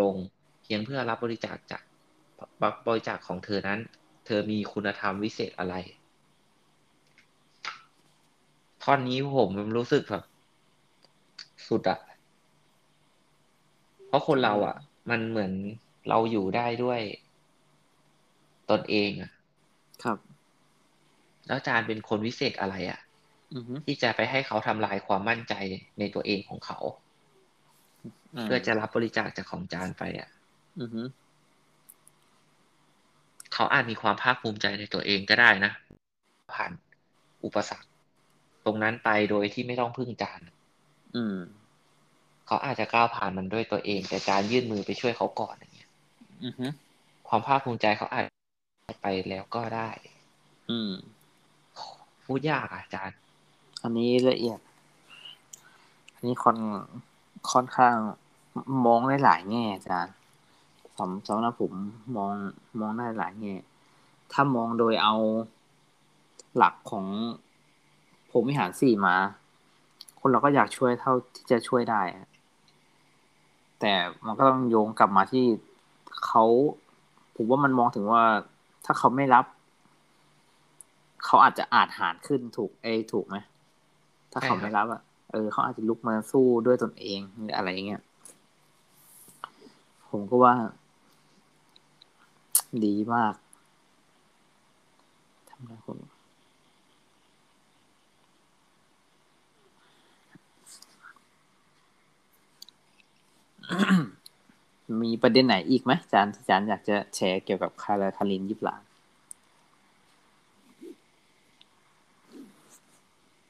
ลง เพียงเพื่อรับบริจาคจากบริจาคของเธอนั้น เธอมีคุณธรรมวิเศษอะไร ท่อนนี้ผมรู้สึกแบบสุดอะเพราะคนเราอะมันเหมือนเราอยู่ได้ด้วยตนเองอะครับ แล้วอาจารย์เป็นคนวิเศษอะไรอะอือฮึที่จะไปให้เขาทำลายความมั่นใจในตัวเองของเขาเพื่อจะรับบริจาคจากของอาจารย์ไปอะอือฮึเขาอาจมีความภาคภูมิใจในตัวเองก็ได้นะ ผ่านอุปสรรค ตรงนั้นไปโดยที่ไม่ต้องพึ่งอาจารย์อืมเขาอาจจะก้าวผ่านมันด้วยตัวเอง แต่อาจารย์ยื่นมือไปช่วยเขาก่อนอย่างเงี้ยอือฮึความภาคภูมิใจเขาอาจไปแล้วก็ได้ อืม พูดยากอาจารย์ อันนี้ละเอียด อันนี้ค่อนค่อนข้างมองได้หลายแง่อาจารย์สำสำหรับผมมองมองได้หลายแง่ ถ้ามองโดยเอาหลักของผมวิหารสี่มา คนเราก็อยากช่วยเท่าที่จะช่วยได้ แต่มันก็ต้องโยงกลับมาที่เขาผมว่ามันมองถึงว่าถ้าเขาไม่รับ เขาอาจจะอาจหารขึ้นถูกเอถูกไหมถ้าเขาไม่รับอะเออเขาอาจจะลุกมาสู้ด้วยตนเองหรืออะไรเงี้ยผมก็ว่า ดีมากทำไมผมมีประเด็นไหนอีกไหมอาจารย์อาจารย์อยากจะแชร์เกี่ยวกับคาราคารินยิบหลาน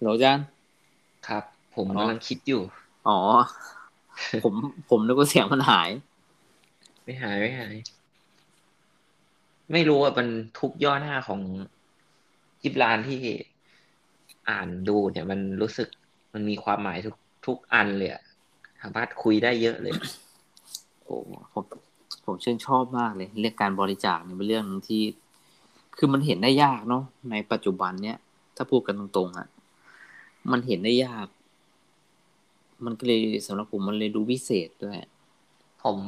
หลอาจารย์ครับ ผมอ๋อกำลังคิดอยู่ อ๋อ ผมผมนึกว่าเสียงมันหาย ไม่หายไม่หาย ไม่รู้ว่ามันทุกย่อหน้าของยิบลานที่อ่านดูเนี่ย มันรู้สึกมันมีความหมายทุกทุกอันเลยอะสามารถคุยได้เยอะเลย โอ้ผมผมชื่นชอบมากเลย เรื่องการบริจาคเนี่ยเป็นเรื่องที่ คือมันเห็นได้ยากเนาะในปัจจุบันเนี้ยถ้าพูดกันตรงๆอะ่ะ มันเห็นได้ยาก มันก็เลยสำหรับผมมันเลยดูพิเศษด้วย ผม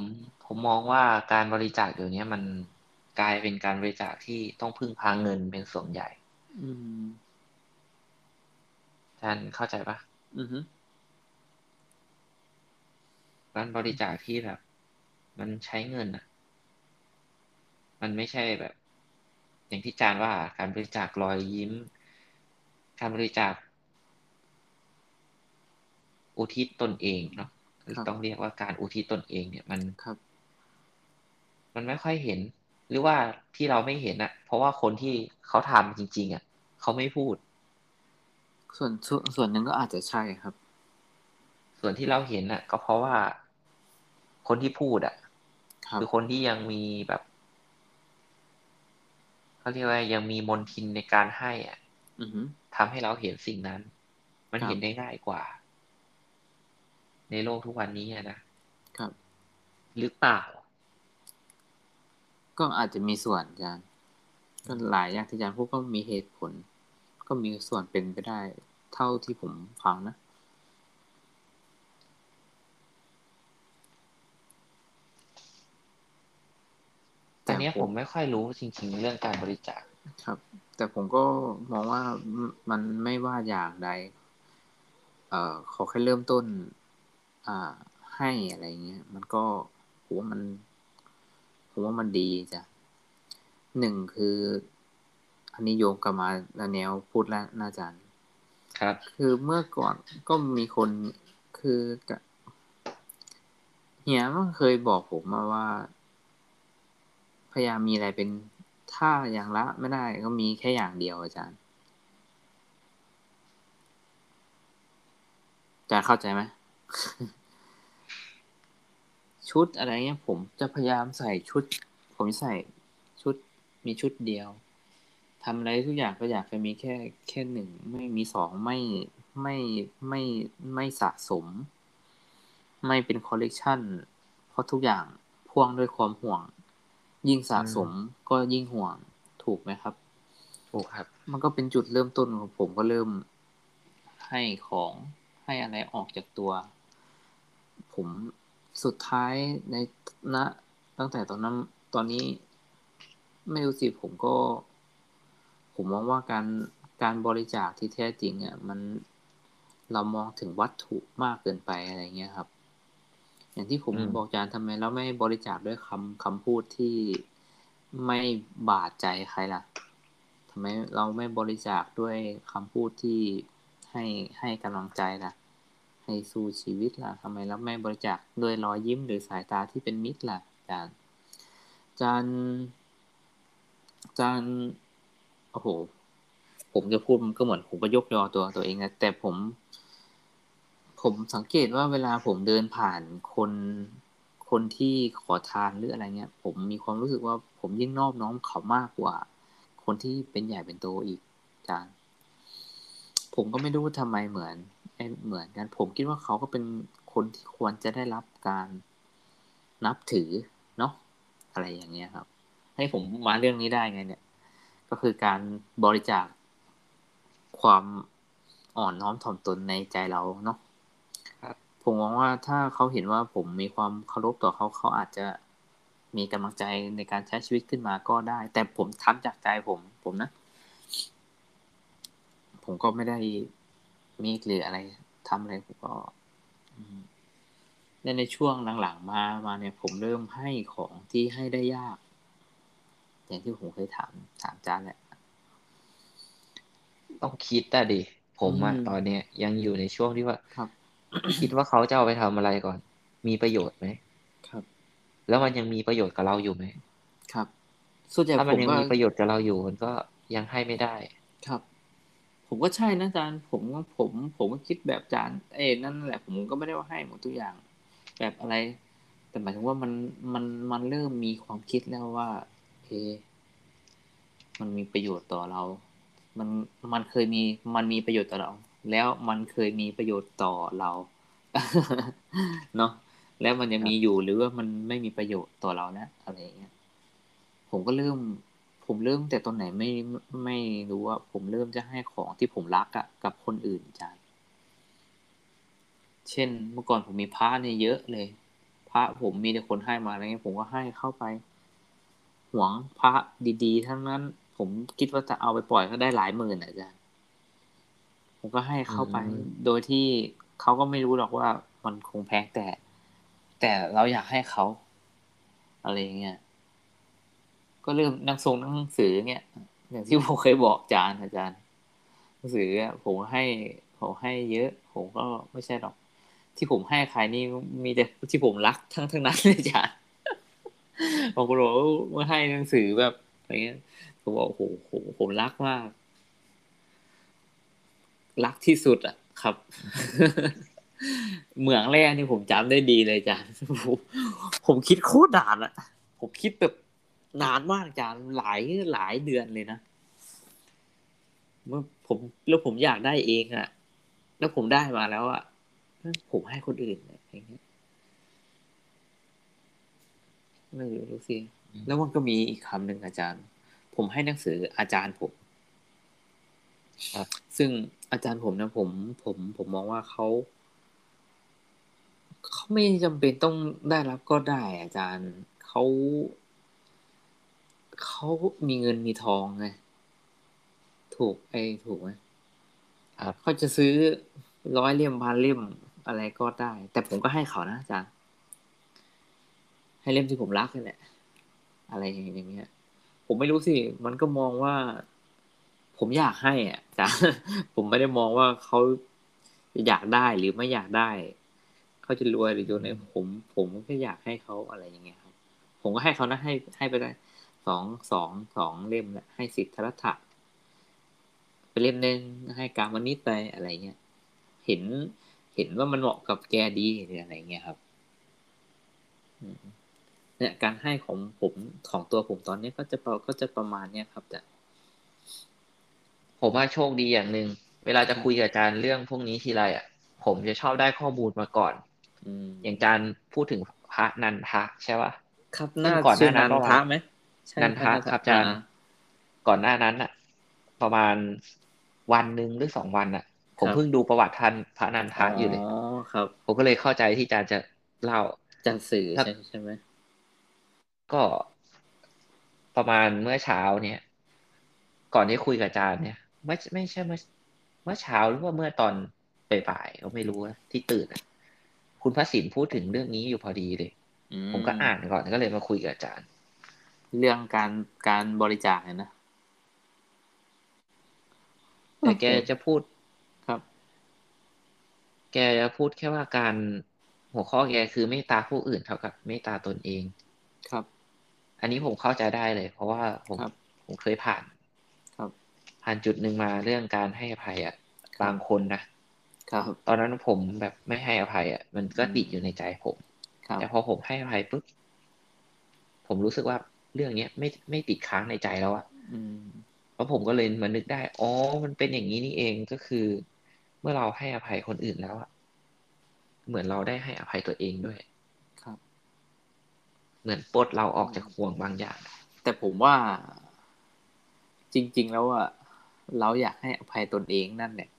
ผมมองว่าการบริจาคเดี๋ยวนี้มันกลายเป็นการบริจาคที่ต้องพึ่งพาเงินเป็นส่วนใหญ่ อืมท่านเข้าใจปะอือฮึการบริจาคที่แบบ มันใช้เงินอะ มันไม่ใช่แบบ อย่างที่จานว่าการบริจาครอยยิ้ม การบริจาค อุทิศตนเองเนาะหรือต้องเรียกว่าการอุทิศตนเองเนี่ยมันครับมันไม่ค่อยเห็น หรือว่าที่เราไม่เห็นอะเพราะว่าคนที่เขาทำจริง ๆอะเขาไม่พูดส่วนส่วนส่วนหนึ่งก็อาจจะใช่ครับ ส่วนที่เราเห็นอะก็เพราะว่าคนที่พูดอะครับคือคนที่ยังมีแบบเขาเรียกว่ายังมีมนทินในการให้อะอือฮึทำให้เราเห็นสิ่งนั้น มันครับเห็นได้ง่ายกว่า ในโลกทุกวันนี้อะนะครับ หรือเปล่า ก็อาจจะมีส่วนอาจารย์ก็หลายอย่างที่อาจารย์พูดก็มีเหตุผล ก็มีส่วนเป็นไปได้เท่าที่ผมฟังนะแต่เนี้ยผมไม่ค่อยรู้จริง ๆ เรื่องการบริจาคครับ แต่ผมก็มองว่ามันไม่ว่าอย่างใด เอ่อขอแค่เริ่มต้น อ่า ให้อะไรเงี้ย มันก็ผมว่ามันผมว่ามันดีจ้ะหนึ่งคือ อันนี้โยงกลับมาแนวพูดแล้วน่าจารย์ ครับ คือเมื่อก่อนก็มีคนคือกะเฮียมันเคยบอกผมมาว่า พยายามมีอะไรเป็นถ้าอย่างละไม่ได้ก็มีแค่อย่างเดียวอาจารย์อาจารย์เข้าใจไหม ชุดอะไรเงี้ยผมจะพยายามใส่ชุด ผมใส่ชุดมีชุดเดียวทำอะไรทุกอย่างก็อยากจะมีแค่แค่หนึ่งไม่มีสองไม่ไม่ไม่ไม่สะสม ไม่เป็นคอลเลกชันเพราะทุกอย่างพ่วงด้วยความห่วง ยิ่งสะสมก็ยิ่งห่วงถูกไหมครับถูกครับ มันก็เป็นจุดเริ่มต้นของผมก็เริ่มให้ของให้อะไรออกจากตัว ผมสุดท้ายในณตั้งแต่ตอนนั้นตอนนี้ไม่รู้สิผมก็ ผมมองว่าการการบริจาคที่แท้จริงอะมันเรามองถึงวัตถุมากเกินไปอะไรเงี้ยครับ อย่างที่ผมอืมบอกอาจารย์ทำไมเราไม่บริจาคด้วยคำคำพูดที่ไม่บาดใจใครล่ะทำไมเราไม่บริจาคด้วยคำพูดที่ให้ให้กำลังใจล่ะ ให้สู้ชีวิตล่ะทำไมเราไม่บริจาคด้วยรอยยิ้มหรือสายตาที่เป็นมิตรล่ะอาจารย์อาจารย์อาจารย์โอ้โห ผมจะพูดมันก็เหมือนผมก็ยกยอตัวตัวเองนะแต่ผม ผมสังเกตว่าเวลาผมเดินผ่านคนคนที่ขอทานหรืออะไรเงี้ย ผมมีความรู้สึกว่าผมยิ่งนอบน้อมเขามากกว่า คนที่เป็นใหญ่เป็นโตอีกอาจารย์ผมก็ไม่รู้ว่าทำไมเหมือน เอ้ยเหมือนกัน ผมคิดว่าเขาก็เป็นคนที่ควรจะได้รับการนับถือเนาะอะไรอย่างเงี้ยครับ ให้ผมมาเรื่องนี้ได้ไง เนี่ย ก็คือการบริจาคความอ่อนน้อมถ่อมตนในใจเราเนาะครับผมมองว่าถ้าเขาเห็นว่าผมมีความเคารพต่อเขาเขาอาจจะมีกำลังใจในการใช้ชีวิตขึ้นมาก็ได้ แต่ผมทำจากใจผม ผมนะ ผมก็ไม่ได้ มีหรืออะไรทำอะไรผมก็อืมและในช่วงหลังๆมามาเนี่ยผมเริ่มให้ของที่ให้ได้ยาก อย่างที่ผมเคยถามถามจานแหละต้องคิดแต่ดิผมอะอืมตอนเนี้ยยังอยู่ในช่วงที่ว่าครับ คิดว่าเขาจะเอาไปทำอะไรก่อน มีประโยชน์ไหมครับ แล้วมันยังมีประโยชน์กับเราอยู่ไหมครับส่วนใหญ่ถ้าผมันมยังก็มีประโยชน์กับเราอยู่มันก็ยังให้ไม่ได้ ครับ ผมก็ใช่นะอาจารย์ ผมก็ผม ผมก็คิดแบบอาจารย์เอ้นั่นแหละ ผมก็ไม่ได้ว่าให้หมดทุกอย่าง แบบอะไร แต่หมายถึงว่ามันมันมันเริ่มมีความคิดแล้วว่าเอมันมีประโยชน์ต่อเรา มันมันเคยมีมันมีประโยชน์ต่อเรา แล้วมันเคยมีประโยชน์ต่อเราเนาะแล้วมันยังมีอยู่หรือว่ามันไม่มีประโยชน์ต่อเราแล้วอะไรเงี้ยผมก็เริ่ม ผมเริ่มแต่ตอนไหนไม่ไม่รู้ว่า ผมเริ่มจะให้ของที่ผมรักอะกับคนอื่นอาจารย์เช่นเมื่อก่อนผมมีพระเนี่ยเยอะเลย พระผมมีแต่คนให้มาอะไรเงี้ยผมก็ให้เข้าไป หวงพระดีๆ ทั้งนั้น ผมคิดว่าจะเอาไปปล่อยก็ได้หลายหมื่นอาจารย์ผมก็ให้เข้าไป โดยที่เขาก็ไม่รู้หรอกว่ามันคงแพงแต่ แต่เราอยากให้เขาอะไรเงี้ย ก็เริ่มนั่งทรงหนังสือเนี่ยอย่างที่ผมเคยบอกอาจารย์อาจารย์หนังสือผมให้ผมให้เยอะ ผมก็ไม่ใช่หรอก ที่ผมให้ใครนี่มีแต่ที่ผมรักทั้งทั้งนั้นเลยอาจารย์ผมก็บอกว่าให้หนังสือแบบอะไรเงี้ยผมบอกโอ้โหผมรักมาก รักที่สุดอะ ครับ เหมืองแรกนี่ผมจำได้ดีเลยจารย์ผมคิดโคตรนานอะผมคิดแบบ นานมากอาจารย์หลายหลายเดือนเลยนะเมื่อผมแล้วผมอยากได้เองอะแล้วผมได้มาแล้วอะผมให้คนอื่นอย่างเงี้ยไม่รู้สิแล้วมันก็มีอีกคำหนึ่งอาจารย์ ผมให้หนังสืออาจารย์ผมซึ่งอาจารย์ผมนะผม ผม ผมมองว่าเขาเขาไม่จำเป็นต้องได้รับก็ได้ อาจารย์เขา เขามีเงินมีทองไงถูกไอ้ถูกไหมครับเขาจะซื้อร้อยเล่มพันเล่มอะไรก็ได้ แต่ผมก็ให้เขานะอาจารย์ให้เล่มที่ผมรักนี่แหละ อะไรอย่างเงี้ย ผมไม่รู้สิ มันก็มองว่า ผมอยากให้อะจ้ะผมไม่ได้มองว่าเขาอยากได้หรือไม่อยากได้ เขาจะรวยหรือจนไหนผม ผมก็อยากให้เขาอะไรอย่างเงี้ยครับ ผมก็ให้เขานะให้ให้ไปได้ สองสองสองเล่มแหละให้สิทธรัฐะไปเล่มหนึ่งให้การมนิตไปอะไรเงี้ยเห็นเห็นว่ามันเหมาะกับแกดีหรืออะไรเงี้ยครับเนี่ยการให้ของผมของตัวผมตอนนี้ก็จะก็จะประมาณเนี้ยครับแต่ผมว่าโชคดีอย่างหนึ่งเวลาจะคุยกับอาจารย์เรื่องพวกนี้ทีไรอะ ผมจะชอบได้ข้อมูลมาก่อนอย่างอาจารย์พูดถึงพระนันทะใช่ปะครับน่าก่อนหน้านั้นพระไหม นันทะครับอาจารย์ก่อนหน้านั้นอะประมาณวันหนึ่งหรือสองวันอะผมเพิ่งดูประวัติท่านพระนันทะอยู่เลยอ๋อครับ ผมก็เลยเข้าใจที่อาจารย์จะเล่าจันสื่อใช่ใช่ไหมก็ประมาณเมื่อเช้าเนี่ย ก่อนที่คุยกับอาจารย์เนี่ยไม่ไม่ใช่เมื่อเมื่อเช้าหรือว่าเมื่อตอนบ่ายๆก็ไม่รู้ที่ตื่นคุณพระสินพูดถึงเรื่องนี้อยู่พอดีเลย ผมก็อ่านก่อนก็เลยมาคุยกับอาจารย์ เรื่องการการบริจาคเนี่ยนะแต่แกจะพูดครับ แกจะพูดแค่ว่าการหัวข้อแกคือเมตตาผู้อื่นเท่ากับเมตตาตนเองครับ อันนี้ผมเข้าใจได้เลย เพราะว่าผมผมเคยผ่าน ครับ ผ่านจุดหนึ่งมาเรื่องการให้อภัยอะบางคนนะครับ ตอนนั้นผมแบบไม่ให้อภัยอะมันก็ติดอยู่ในใจผมแต่พอผมให้อภัยปุ๊บผมรู้สึกว่า เรื่องเนี้ยไม่ไม่ติดค้างในใจแล้วอะแล้วผมก็เลยมานึกได้ อ๋อ มันเป็นอย่างนี้นี่เองก็คือ เมื่อเราให้อภัยคนอื่นแล้วอะเหมือนเราได้ให้อภัยตัวเองด้วย ครับ เหมือนปลดเราออกจากห่วงบางอย่าง แต่ผมว่าจริง ๆ แล้วอะเราอยากให้อภัยตนเองนั่นแหละ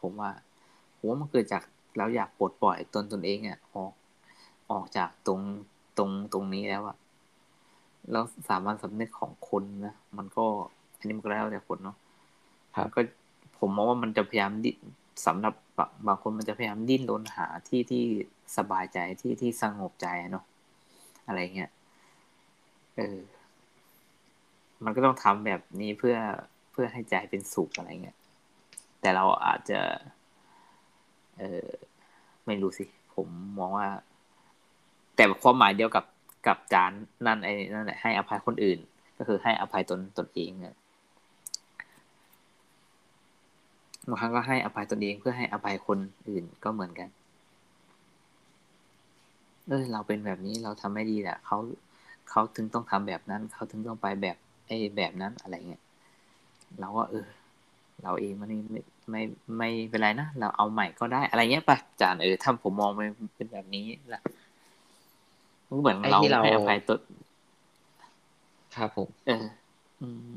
ผมว่าผมว่ามันเกิดจากเราอยากปลดปล่อยตนตนเองอะออกออกจากตรงตรงตรงนี้แล้วอะ แล้วสามัญสำนึกของคนนะมันก็ อันนี้มันก็แล้วแต่คนเนาะครับก็ผมมองว่ามันจะพยายามดิสำหรับบางคนมันจะพยายามดิ้นรนหาที่ที่สบายใจที่ที่สงบใจเนาะอะไรเงี้ยเออมันก็ต้องทำแบบนี้เพื่อเพื่อให้ใจเป็นสุขอะไรเงี้ย แต่เราอาจจะ เออไม่รู้สิ ผมมองว่า แต่ความหมายเดียวกับ กับจานนั่นไอ้นั่นแหละให้อภัยคนอื่น ก็คือให้อภัยตนตนเองเนี่ยบางครั้งก็ให้อภัยตนเองเพื่อให้อภัยคนอื่นก็เหมือนกัน เออเราเป็นแบบนี้เราทำไม่ดีแหละเขาเขาถึงต้องทำแบบนั้น เขาถึงต้องไปแบบไอ้แบบนั้นอะไรเงี้ยเราก็เออ เราเองมันไม่ไม่ไม่เป็นไรนะเราเอาใหม่ก็ได้อะไรเงี้ยปะจานเออถ้าผมมองไปเป็นแบบนี้แหละ เหมือนไอ้เราที่เราให้อภัยตัวครับผมเอออืม